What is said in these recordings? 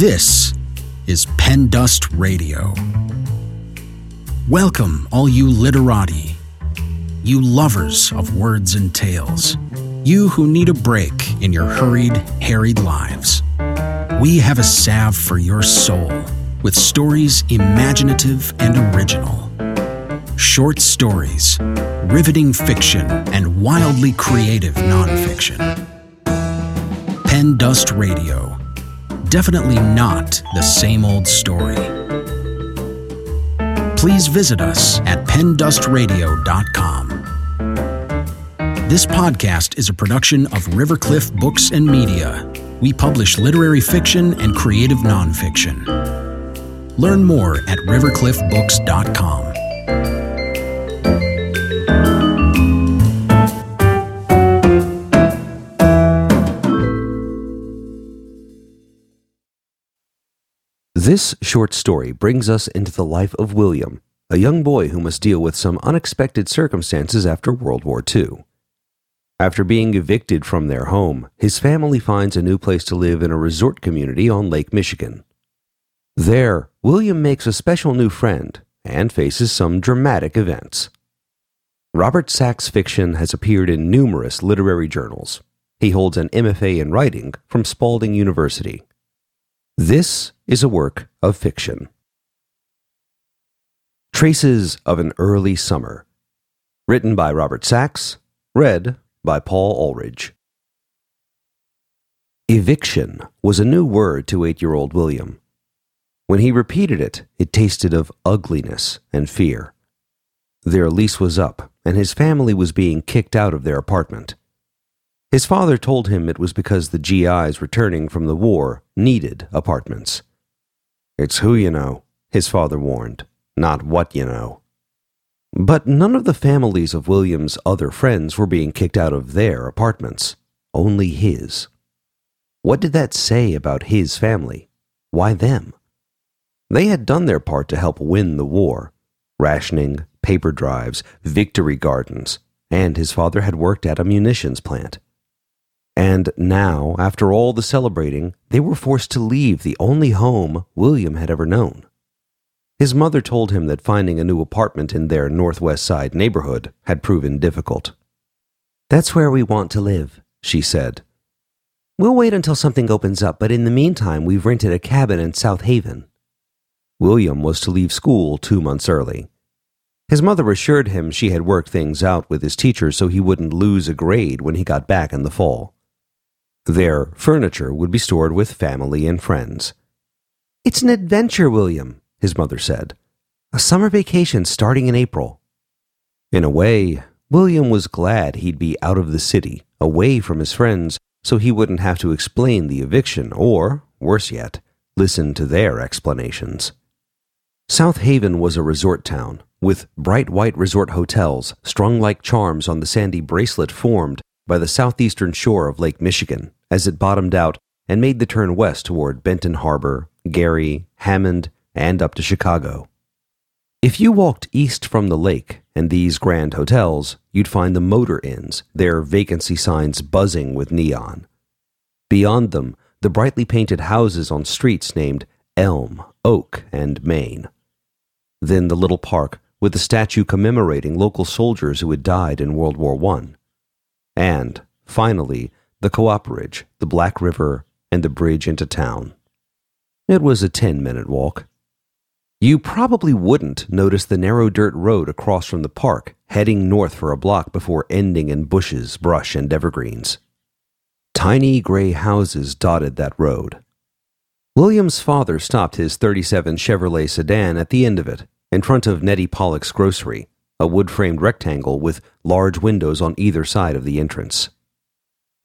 This is Pen Dust Radio. Welcome, all you literati, you lovers of words and tales, you who need a break in your hurried, harried lives. We have a salve for your soul with stories imaginative and original. Short stories, riveting fiction, and wildly creative nonfiction. Pen Dust Radio. Definitely not the same old story. Please visit us at pendustradio.com. This podcast is a production of Rivercliff Books and Media. We publish literary fiction and creative nonfiction. Learn more at rivercliffbooks.com. This short story brings us into the life of William, a young boy who must deal with some unexpected circumstances after World War II. After being evicted from their home, his family finds a new place to live in a resort community on Lake Michigan. There, William makes a special new friend and faces some dramatic events. Robert Sachs' fiction has appeared in numerous literary journals. He holds an MFA in writing from Spalding University. This is a work of fiction. Traces of an Early Summer. Written by Robert Sachs. Read by Paul Ulrich. Eviction was a new word to eight year old William. When he repeated it, it tasted of ugliness and fear. Their lease was up, and his family was being kicked out of their apartment. His father told him it was because the GIs returning from the war needed apartments. It's who you know, his father warned, not what you know. But none of the families of William's other friends were being kicked out of their apartments, only his. What did that say about his family? Why them? They had done their part to help win the war rationing, paper drives, victory gardens, and his father had worked at a munitions plant. And now, after all the celebrating, they were forced to leave the only home William had ever known. His mother told him that finding a new apartment in their Northwest Side neighborhood had proven difficult. That's where we want to live, she said. We'll wait until something opens up, but in the meantime, we've rented a cabin in South Haven. William was to leave school two months early. His mother assured him she had worked things out with his teacher so he wouldn't lose a grade when he got back in the fall. Their furniture would be stored with family and friends. It's an adventure, William, his mother said. A summer vacation starting in April. In a way, William was glad he'd be out of the city, away from his friends, so he wouldn't have to explain the eviction or, worse yet, listen to their explanations. South Haven was a resort town, with bright white resort hotels strung like charms on the sandy bracelet formed by the southeastern shore of Lake Michigan as it bottomed out and made the turn west toward Benton Harbor, Gary, Hammond, and up to Chicago. If you walked east from the lake and these grand hotels, you'd find the motor inns, their vacancy signs buzzing with neon. Beyond them, the brightly painted houses on streets named Elm, Oak, and Main. Then the little park with the statue commemorating local soldiers who had died in World War I. And, finally, the Cooperage, the Black River, and the bridge into town. It was a ten minute walk. You probably wouldn't notice the narrow dirt road across from the park, heading north for a block before ending in bushes, brush, and evergreens. Tiny gray houses dotted that road. William's father stopped his 37 Chevrolet sedan at the end of it, in front of Nettie Pollock's grocery, a wood framed rectangle with large windows on either side of the entrance.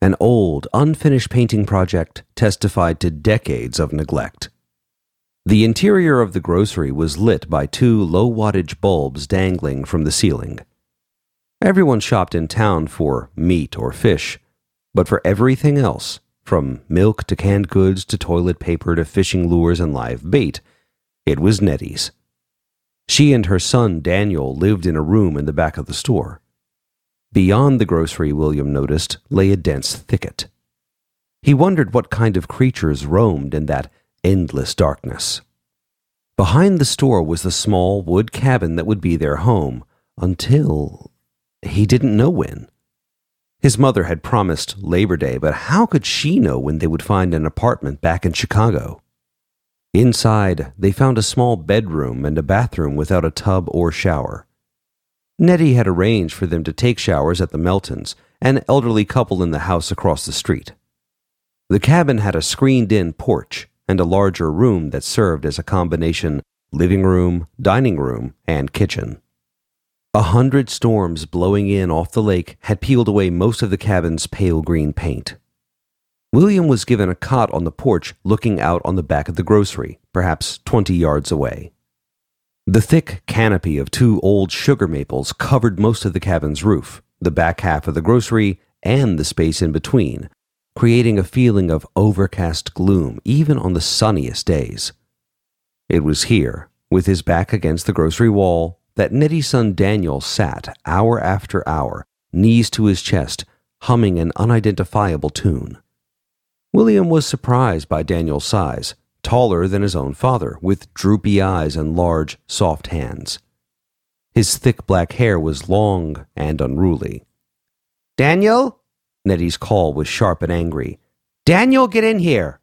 An old, unfinished painting project testified to decades of neglect. The interior of the grocery was lit by two low wattage bulbs dangling from the ceiling. Everyone shopped in town for meat or fish, but for everything else, from milk to canned goods to toilet paper to fishing lures and live bait, it was Nettie's. She and her son Daniel lived in a room in the back of the store. Beyond the grocery, William noticed, lay a dense thicket. He wondered what kind of creatures roamed in that endless darkness. Behind the store was the small wood cabin that would be their home until he didn't know when. His mother had promised Labor Day, but how could she know when they would find an apartment back in Chicago? Inside, they found a small bedroom and a bathroom without a tub or shower. Nettie had arranged for them to take showers at the Meltons, an elderly couple in the house across the street. The cabin had a screened in porch and a larger room that served as a combination living room, dining room, and kitchen. A hundred storms blowing in off the lake had peeled away most of the cabin's pale green paint. William was given a cot on the porch looking out on the back of the grocery, perhaps 20 yards away. The thick canopy of two old sugar maples covered most of the cabin's roof, the back half of the grocery, and the space in between, creating a feeling of overcast gloom even on the sunniest days. It was here, with his back against the grocery wall, that Nettie's son Daniel sat hour after hour, knees to his chest, humming an unidentifiable tune. William was surprised by Daniel's size, taller than his own father, with droopy eyes and large, soft hands. His thick black hair was long and unruly. Daniel? Nettie's call was sharp and angry. Daniel, get in here!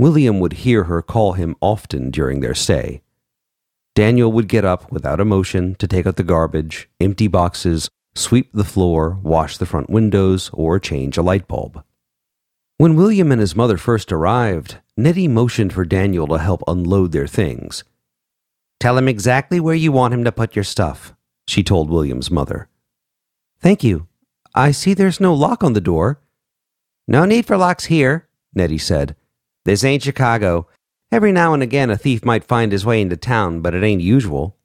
William would hear her call him often during their stay. Daniel would get up without emotion to take out the garbage, empty boxes, sweep the floor, wash the front windows, or change a light bulb. When William and his mother first arrived, Nettie motioned for Daniel to help unload their things. Tell him exactly where you want him to put your stuff, she told William's mother. Thank you. I see there's no lock on the door. No need for locks here, Nettie said. This ain't Chicago. Every now and again a thief might find his way into town, but it ain't usual.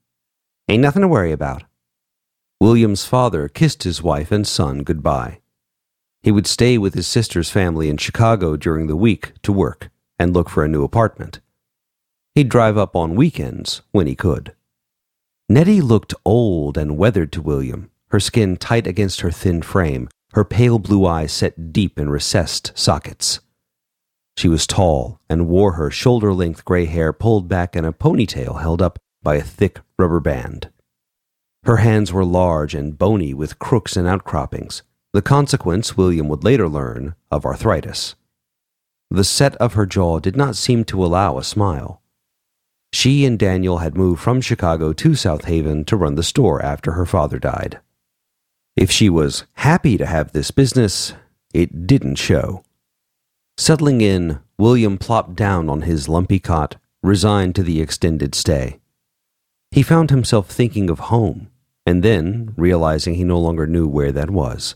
Ain't nothing to worry about. William's father kissed his wife and son goodbye. He would stay with his sister's family in Chicago during the week to work and look for a new apartment. He'd drive up on weekends when he could. Nettie looked old and weathered to William, her skin tight against her thin frame, her pale blue eyes set deep in recessed sockets. She was tall and wore her shoulder length gray hair pulled back in a ponytail held up by a thick rubber band. Her hands were large and bony with crooks and outcroppings, the consequence, William would later learn, of arthritis. The set of her jaw did not seem to allow a smile. She and Daniel had moved from Chicago to South Haven to run the store after her father died. If she was happy to have this business, it didn't show. Settling in, William plopped down on his lumpy cot, resigned to the extended stay. He found himself thinking of home, and then realizing he no longer knew where that was.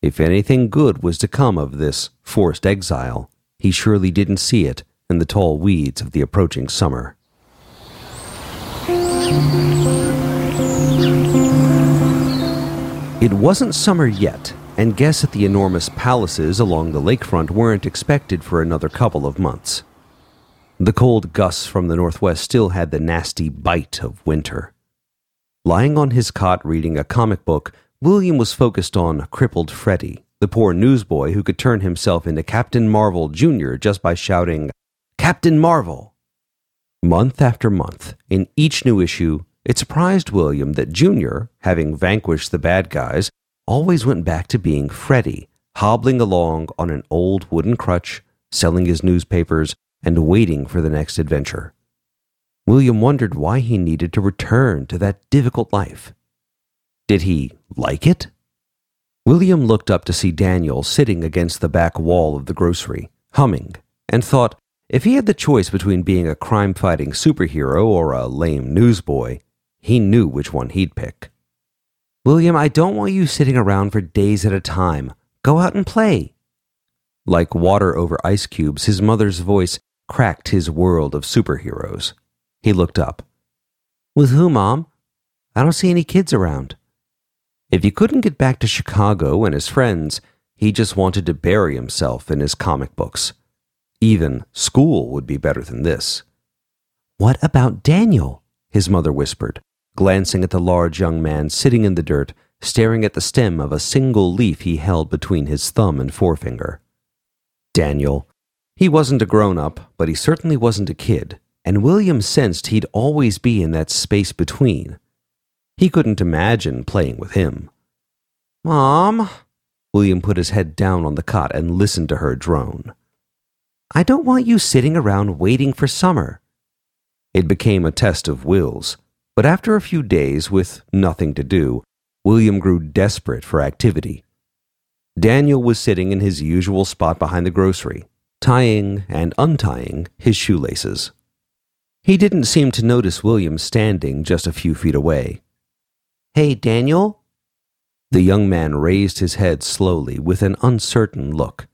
If anything good was to come of this forced exile, he surely didn't see it in the tall weeds of the approaching summer. It wasn't summer yet, and guests at the enormous palaces along the lakefront weren't expected for another couple of months. The cold gusts from the northwest still had the nasty bite of winter. Lying on his cot reading a comic book, William was focused on crippled Freddy, the poor newsboy who could turn himself into Captain Marvel Jr. just by shouting, Captain Marvel! Month after month, in each new issue, it surprised William that Jr., having vanquished the bad guys, always went back to being Freddy, hobbling along on an old wooden crutch, selling his newspapers, and waiting for the next adventure. William wondered why he needed to return to that difficult life. Did he like it? William looked up to see Daniel sitting against the back wall of the grocery, humming, and thought if he had the choice between being a crime fighting superhero or a lame newsboy, he knew which one he'd pick. William, I don't want you sitting around for days at a time. Go out and play. Like water over ice cubes, his mother's voice cracked his world of superheroes. He looked up. With who, Mom? I don't see any kids around. If he couldn't get back to Chicago and his friends, he just wanted to bury himself in his comic books. Even school would be better than this. What about Daniel? his mother whispered, glancing at the large young man sitting in the dirt, staring at the stem of a single leaf he held between his thumb and forefinger. Daniel, He wasn't a grown up, but he certainly wasn't a kid, and William sensed he'd always be in that space between. He couldn't imagine playing with him. Mom, William put his head down on the cot and listened to her drone. I don't want you sitting around waiting for summer. It became a test of wills, but after a few days with nothing to do, William grew desperate for activity. Daniel was sitting in his usual spot behind the grocery, tying and untying his shoelaces. He didn't seem to notice William standing just a few feet away. Hey, Daniel? The young man raised his head slowly with an uncertain look.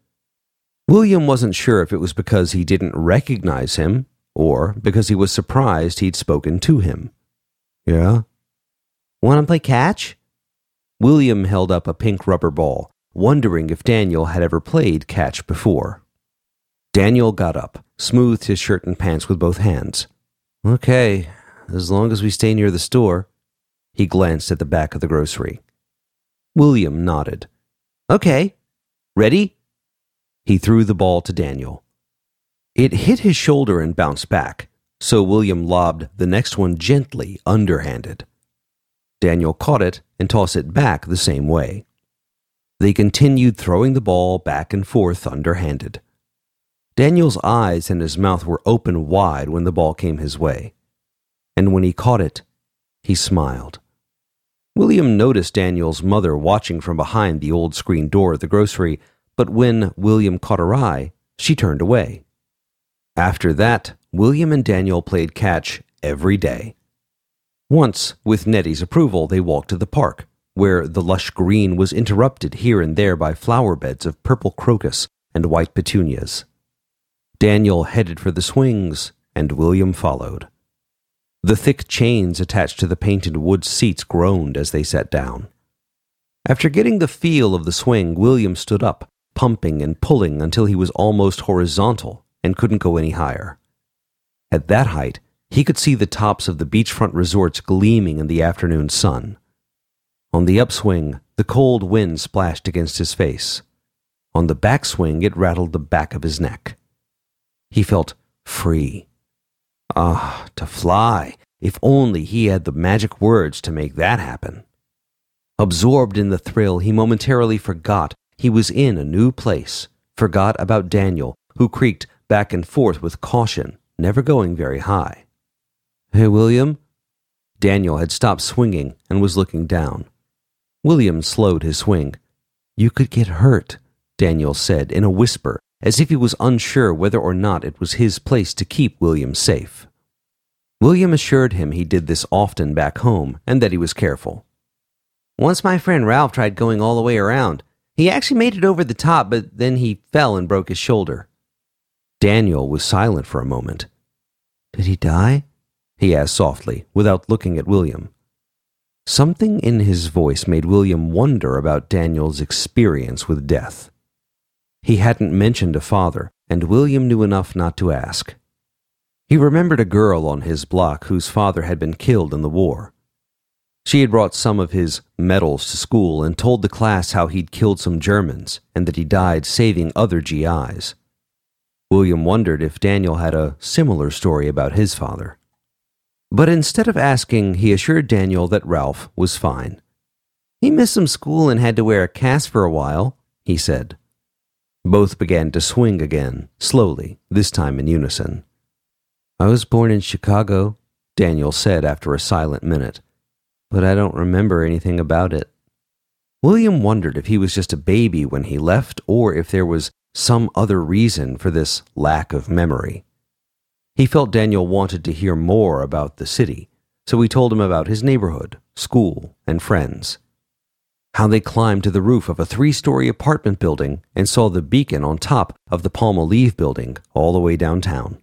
William wasn't sure if it was because he didn't recognize him or because he was surprised he'd spoken to him. Yeah? Want to play catch? William held up a pink rubber ball, wondering if Daniel had ever played catch before. Daniel got up, smoothed his shirt and pants with both hands. Okay, as long as we stay near the store. He glanced at the back of the grocery. William nodded. Okay. Ready? He threw the ball to Daniel. It hit his shoulder and bounced back, so William lobbed the next one gently underhanded. Daniel caught it and tossed it back the same way. They continued throwing the ball back and forth underhanded. Daniel's eyes and his mouth were open wide when the ball came his way, and when he caught it, he smiled. William noticed Daniel's mother watching from behind the old screen door of the grocery, but when William caught her eye, she turned away. After that, William and Daniel played catch every day. Once, with Nettie's approval, they walked to the park, where the lush green was interrupted here and there by flower beds of purple crocus and white petunias. Daniel headed for the swings, and William followed. The thick chains attached to the painted wood seats groaned as they sat down. After getting the feel of the swing, William stood up, pumping and pulling until he was almost horizontal and couldn't go any higher. At that height, he could see the tops of the beachfront resorts gleaming in the afternoon sun. On the upswing, the cold wind splashed against his face. On the backswing, it rattled the back of his neck. He felt free Ah, to fly! If only he had the magic words to make that happen. Absorbed in the thrill, he momentarily forgot he was in a new place, forgot about Daniel, who creaked back and forth with caution, never going very high. Hey, William? Daniel had stopped swinging and was looking down. William slowed his swing. You could get hurt, Daniel said in a whisper as if he was unsure whether or not it was his place to keep William safe. William assured him he did this often back home and that he was careful. Once my friend Ralph tried going all the way around. He actually made it over the top, but then he fell and broke his shoulder. Daniel was silent for a moment. Did he die? he asked softly, without looking at William. Something in his voice made William wonder about Daniel's experience with death. He hadn't mentioned a father, and William knew enough not to ask. He remembered a girl on his block whose father had been killed in the war. She had brought some of his medals to school and told the class how he'd killed some Germans and that he died saving other GIs. William wondered if Daniel had a similar story about his father. But instead of asking, he assured Daniel that Ralph was fine. He missed some school and had to wear a cast for a while, he said. Both began to swing again, slowly, this time in unison. I was born in Chicago, Daniel said after a silent minute, but I don't remember anything about it. William wondered if he was just a baby when he left or if there was some other reason for this lack of memory. He felt Daniel wanted to hear more about the city, so he told him about his neighborhood, school, and friends how they climbed to the roof of a three story apartment building and saw the beacon on top of the Palmolive building all the way downtown.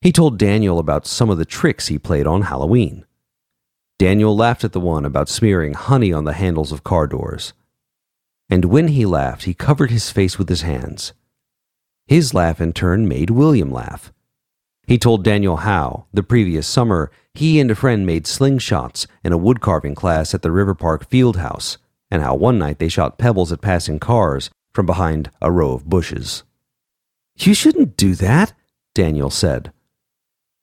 He told Daniel about some of the tricks he played on Halloween. Daniel laughed at the one about smearing honey on the handles of car doors. And when he laughed, he covered his face with his hands. His laugh in turn made William laugh. He told Daniel how, the previous summer, he and a friend made slingshots in a wood carving class at the River Park Field House and how one night they shot pebbles at passing cars from behind a row of bushes. You shouldn't do that, Daniel said.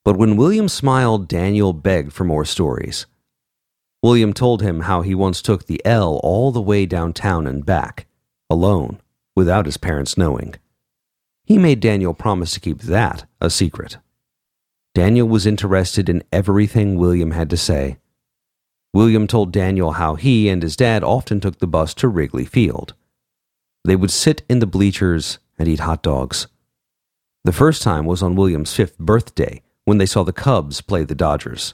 But when William smiled, Daniel begged for more stories. William told him how he once took the L all the way downtown and back, alone, without his parents knowing. He made Daniel promise to keep that a secret. Daniel was interested in everything William had to say. William told Daniel how he and his dad often took the bus to Wrigley Field. They would sit in the bleachers and eat hot dogs. The first time was on William's fifth birthday when they saw the Cubs play the Dodgers.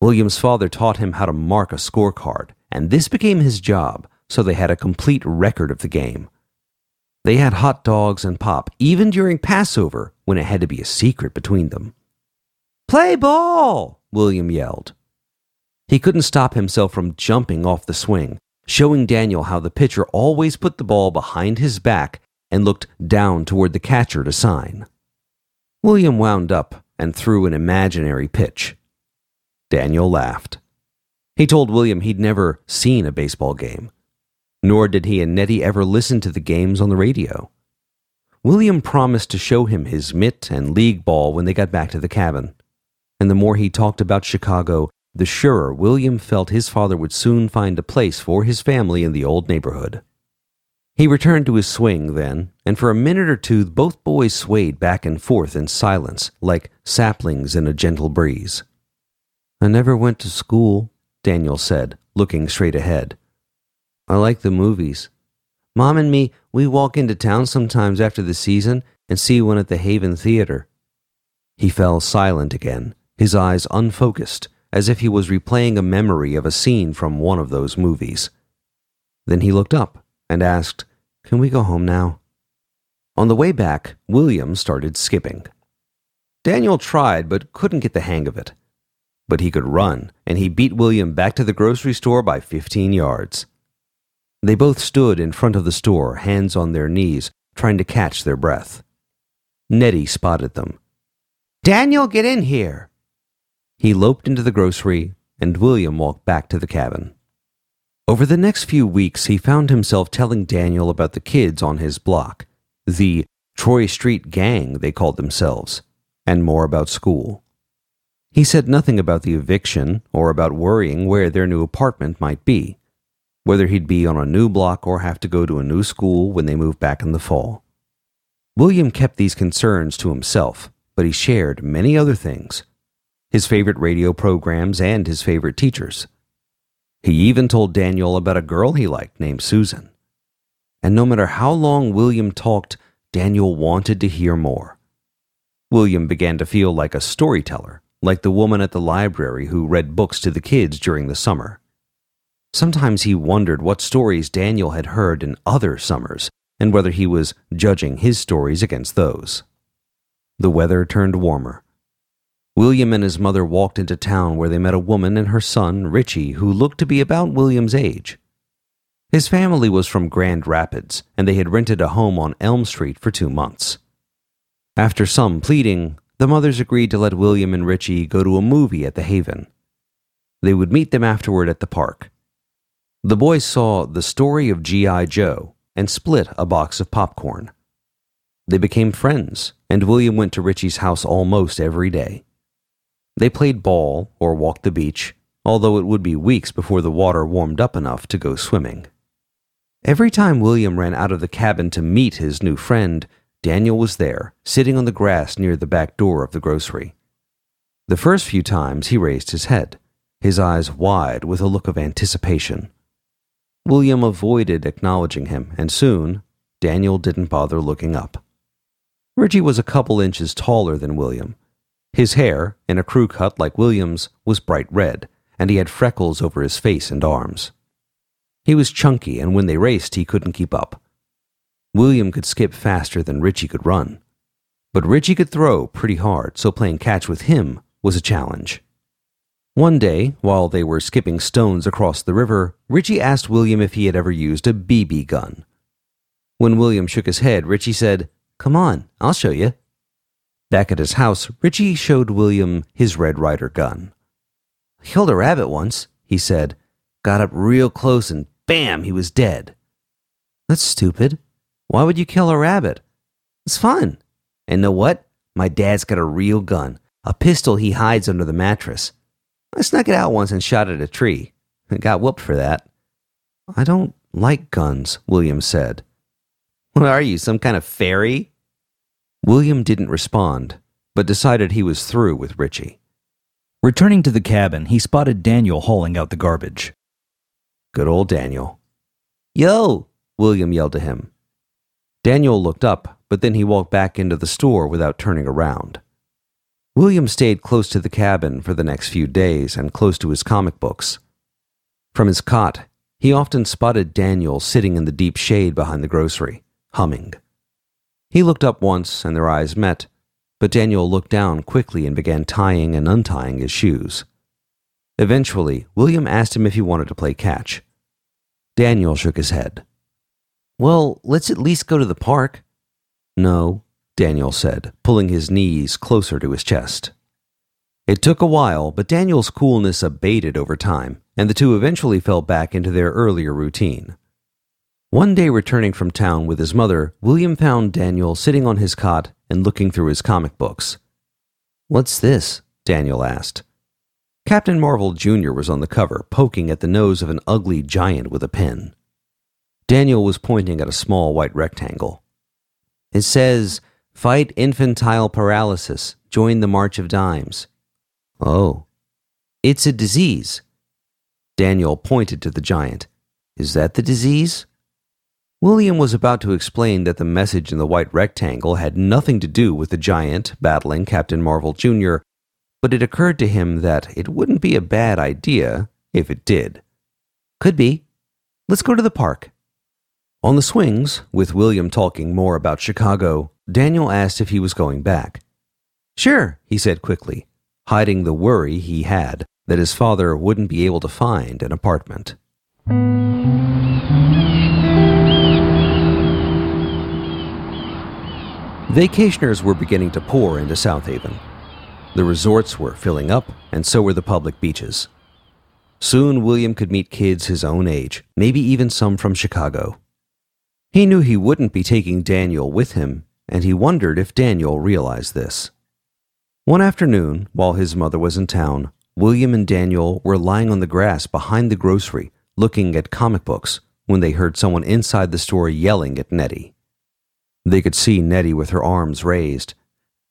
William's father taught him how to mark a scorecard, and this became his job, so they had a complete record of the game. They had hot dogs and pop, even during Passover, when it had to be a secret between them. Play ball! William yelled. He couldn't stop himself from jumping off the swing, showing Daniel how the pitcher always put the ball behind his back and looked down toward the catcher to sign. William wound up and threw an imaginary pitch. Daniel laughed. He told William he'd never seen a baseball game, nor did he and Nettie ever listen to the games on the radio. William promised to show him his mitt and league ball when they got back to the cabin, and the more he talked about Chicago, the surer William felt his father would soon find a place for his family in the old neighborhood. He returned to his swing then, and for a minute or two both boys swayed back and forth in silence, like saplings in a gentle breeze. I never went to school, Daniel said, looking straight ahead. I like the movies. Mom and me, we walk into town sometimes after the season and see one at the Haven Theater. He fell silent again, his eyes unfocused, as if he was replaying a memory of a scene from one of those movies. Then he looked up and asked, Can we go home now? On the way back, William started skipping. Daniel tried but couldn't get the hang of it. But he could run, and he beat William back to the grocery store by 15 yards. They both stood in front of the store, hands on their knees, trying to catch their breath. Nettie spotted them. Daniel, get in here! He loped into the grocery, and William walked back to the cabin. Over the next few weeks, he found himself telling Daniel about the kids on his block, the Troy Street Gang, they called themselves, and more about school. He said nothing about the eviction or about worrying where their new apartment might be, whether he'd be on a new block or have to go to a new school when they moved back in the fall. William kept these concerns to himself, but he shared many other things his favorite radio programs, and his favorite teachers. He even told Daniel about a girl he liked named Susan. And no matter how long William talked, Daniel wanted to hear more. William began to feel like a storyteller, like the woman at the library who read books to the kids during the summer. Sometimes he wondered what stories Daniel had heard in other summers and whether he was judging his stories against those. The weather turned warmer, William and his mother walked into town where they met a woman and her son, Richie, who looked to be about William's age. His family was from Grand Rapids, and they had rented a home on Elm Street for two months. After some pleading, the mothers agreed to let William and Richie go to a movie at the Haven. They would meet them afterward at the park. The boys saw The Story of G.I. Joe and split a box of popcorn. They became friends, and William went to Richie's house almost every day. They played ball or walked the beach, although it would be weeks before the water warmed up enough to go swimming. Every time William ran out of the cabin to meet his new friend, Daniel was there, sitting on the grass near the back door of the grocery. The first few times he raised his head, his eyes wide with a look of anticipation. William avoided acknowledging him, and soon Daniel didn't bother looking up. Richie was a couple inches taller than William, his hair, in a crew cut like William's, was bright red, and he had freckles over his face and arms. He was chunky, and when they raced, he couldn't keep up. William could skip faster than Richie could run. But Richie could throw pretty hard, so playing catch with him was a challenge. One day, while they were skipping stones across the river, Richie asked William if he had ever used a BB gun. When William shook his head, Richie said, Come on, I'll show you. Back at his house, Richie showed William his Red Ryder gun. I killed a rabbit once, he said. Got up real close and bam, he was dead. That's stupid. Why would you kill a rabbit? It's fun. And know what? My dad's got a real gun, a pistol he hides under the mattress. I snuck it out once and shot at a tree. I got whooped for that. I don't like guns, William said. What are you, some kind of fairy? William didn't respond, but decided he was through with Richie. Returning to the cabin, he spotted Daniel hauling out the garbage. Good old Daniel. Yo! William yelled to him. Daniel looked up, but then he walked back into the store without turning around. William stayed close to the cabin for the next few days and close to his comic books. From his cot, he often spotted Daniel sitting in the deep shade behind the grocery, humming. He looked up once and their eyes met, but Daniel looked down quickly and began tying and untying his shoes. Eventually, William asked him if he wanted to play catch. Daniel shook his head. Well, let's at least go to the park. No, Daniel said, pulling his knees closer to his chest. It took a while, but Daniel's coolness abated over time, and the two eventually fell back into their earlier routine. One day, returning from town with his mother, William found Daniel sitting on his cot and looking through his comic books. What's this? Daniel asked. Captain Marvel Jr. was on the cover, poking at the nose of an ugly giant with a pen. Daniel was pointing at a small white rectangle. It says, Fight infantile paralysis. Join the March of Dimes. Oh. It's a disease. Daniel pointed to the giant. Is that the disease? William was about to explain that the message in the white rectangle had nothing to do with the giant battling Captain Marvel Jr., but it occurred to him that it wouldn't be a bad idea if it did. Could be. Let's go to the park. On the swings, with William talking more about Chicago, Daniel asked if he was going back. Sure, he said quickly, hiding the worry he had that his father wouldn't be able to find an apartment. Vacationers were beginning to pour into South Haven. The resorts were filling up, and so were the public beaches. Soon William could meet kids his own age, maybe even some from Chicago. He knew he wouldn't be taking Daniel with him, and he wondered if Daniel realized this. One afternoon, while his mother was in town, William and Daniel were lying on the grass behind the grocery, looking at comic books, when they heard someone inside the store yelling at Nettie. They could see Nettie with her arms raised.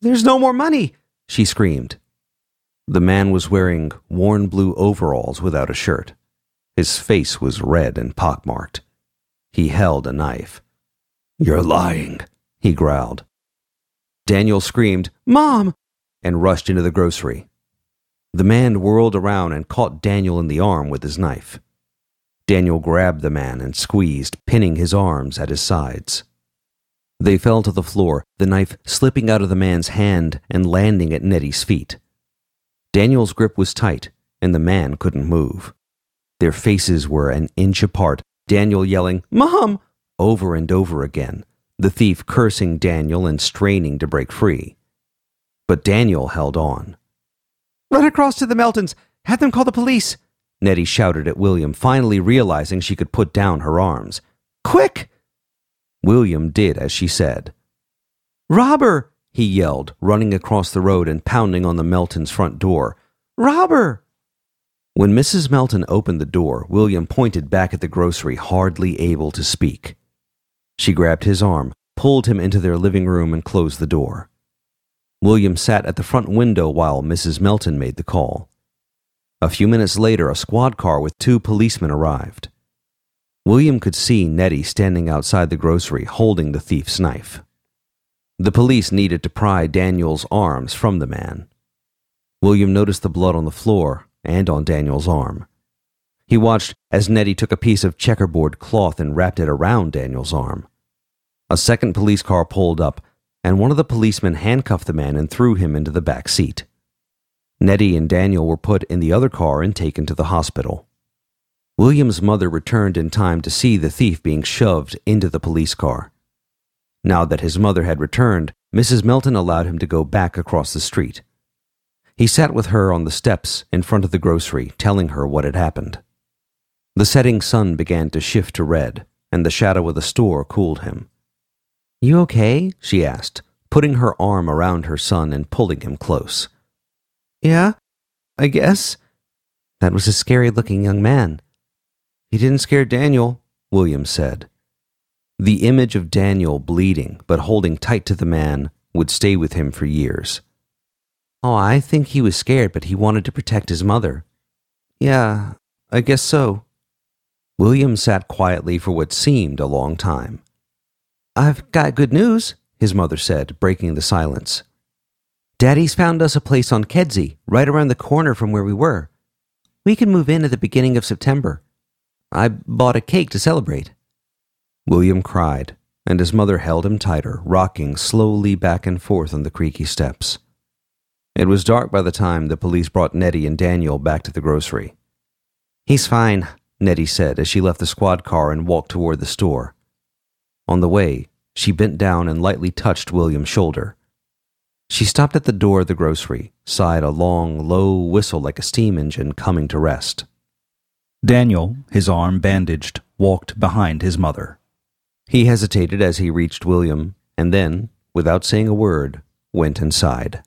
There's no more money, she screamed. The man was wearing worn blue overalls without a shirt. His face was red and pockmarked. He held a knife. You're lying, he growled. Daniel screamed, Mom! and rushed into the grocery. The man whirled around and caught Daniel in the arm with his knife. Daniel grabbed the man and squeezed, pinning his arms at his sides. They fell to the floor, the knife slipping out of the man's hand and landing at Nettie's feet. Daniel's grip was tight, and the man couldn't move. Their faces were an inch apart, Daniel yelling, Mom! over and over again, the thief cursing Daniel and straining to break free. But Daniel held on. Run across to the Meltons! Have them call the police! Nettie shouted at William, finally realizing she could put down her arms. Quick! William did as she said. Robber! he yelled, running across the road and pounding on the Meltons' front door. Robber! When Mrs. Melton opened the door, William pointed back at the grocery, hardly able to speak. She grabbed his arm, pulled him into their living room, and closed the door. William sat at the front window while Mrs. Melton made the call. A few minutes later, a squad car with two policemen arrived. William could see Nettie standing outside the grocery holding the thief's knife. The police needed to pry Daniel's arms from the man. William noticed the blood on the floor and on Daniel's arm. He watched as Nettie took a piece of checkerboard cloth and wrapped it around Daniel's arm. A second police car pulled up, and one of the policemen handcuffed the man and threw him into the back seat. Nettie and Daniel were put in the other car and taken to the hospital. William's mother returned in time to see the thief being shoved into the police car. Now that his mother had returned, Mrs. Melton allowed him to go back across the street. He sat with her on the steps in front of the grocery, telling her what had happened. The setting sun began to shift to red, and the shadow of the store cooled him. You okay? she asked, putting her arm around her son and pulling him close. Yeah, I guess. That was a scary looking young man. He didn't scare Daniel, William said. The image of Daniel bleeding but holding tight to the man would stay with him for years. Oh, I think he was scared, but he wanted to protect his mother. Yeah, I guess so. William sat quietly for what seemed a long time. I've got good news, his mother said, breaking the silence. Daddy's found us a place on Kedzie, right around the corner from where we were. We can move in at the beginning of September. I bought a cake to celebrate. William cried, and his mother held him tighter, rocking slowly back and forth on the creaky steps. It was dark by the time the police brought Nettie and Daniel back to the grocery. He's fine, Nettie said as she left the squad car and walked toward the store. On the way, she bent down and lightly touched William's shoulder. She stopped at the door of the grocery, sighed a long, low whistle like a steam engine coming to rest. Daniel, his arm bandaged, walked behind his mother. He hesitated as he reached William, and then, without saying a word, went inside.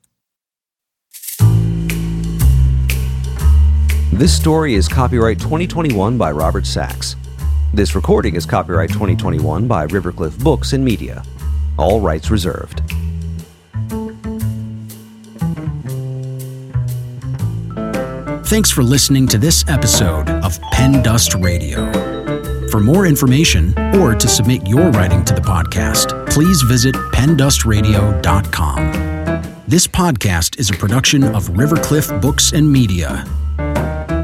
This story is copyright 2021 by Robert Sachs. This recording is copyright 2021 by Rivercliff Books and Media. All rights reserved. Thanks for listening to this episode of Pen Dust Radio. For more information or to submit your writing to the podcast, please visit pendustradio.com. This podcast is a production of Rivercliff Books and Media.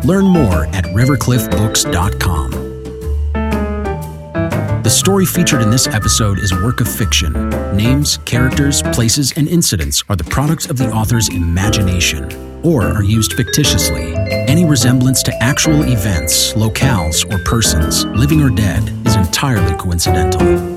Learn more at rivercliffbooks.com. The story featured in this episode is a work of fiction. Names, characters, places, and incidents are the product of the author's imagination or are used fictitiously. Any resemblance to actual events, locales, or persons, living or dead, is entirely coincidental.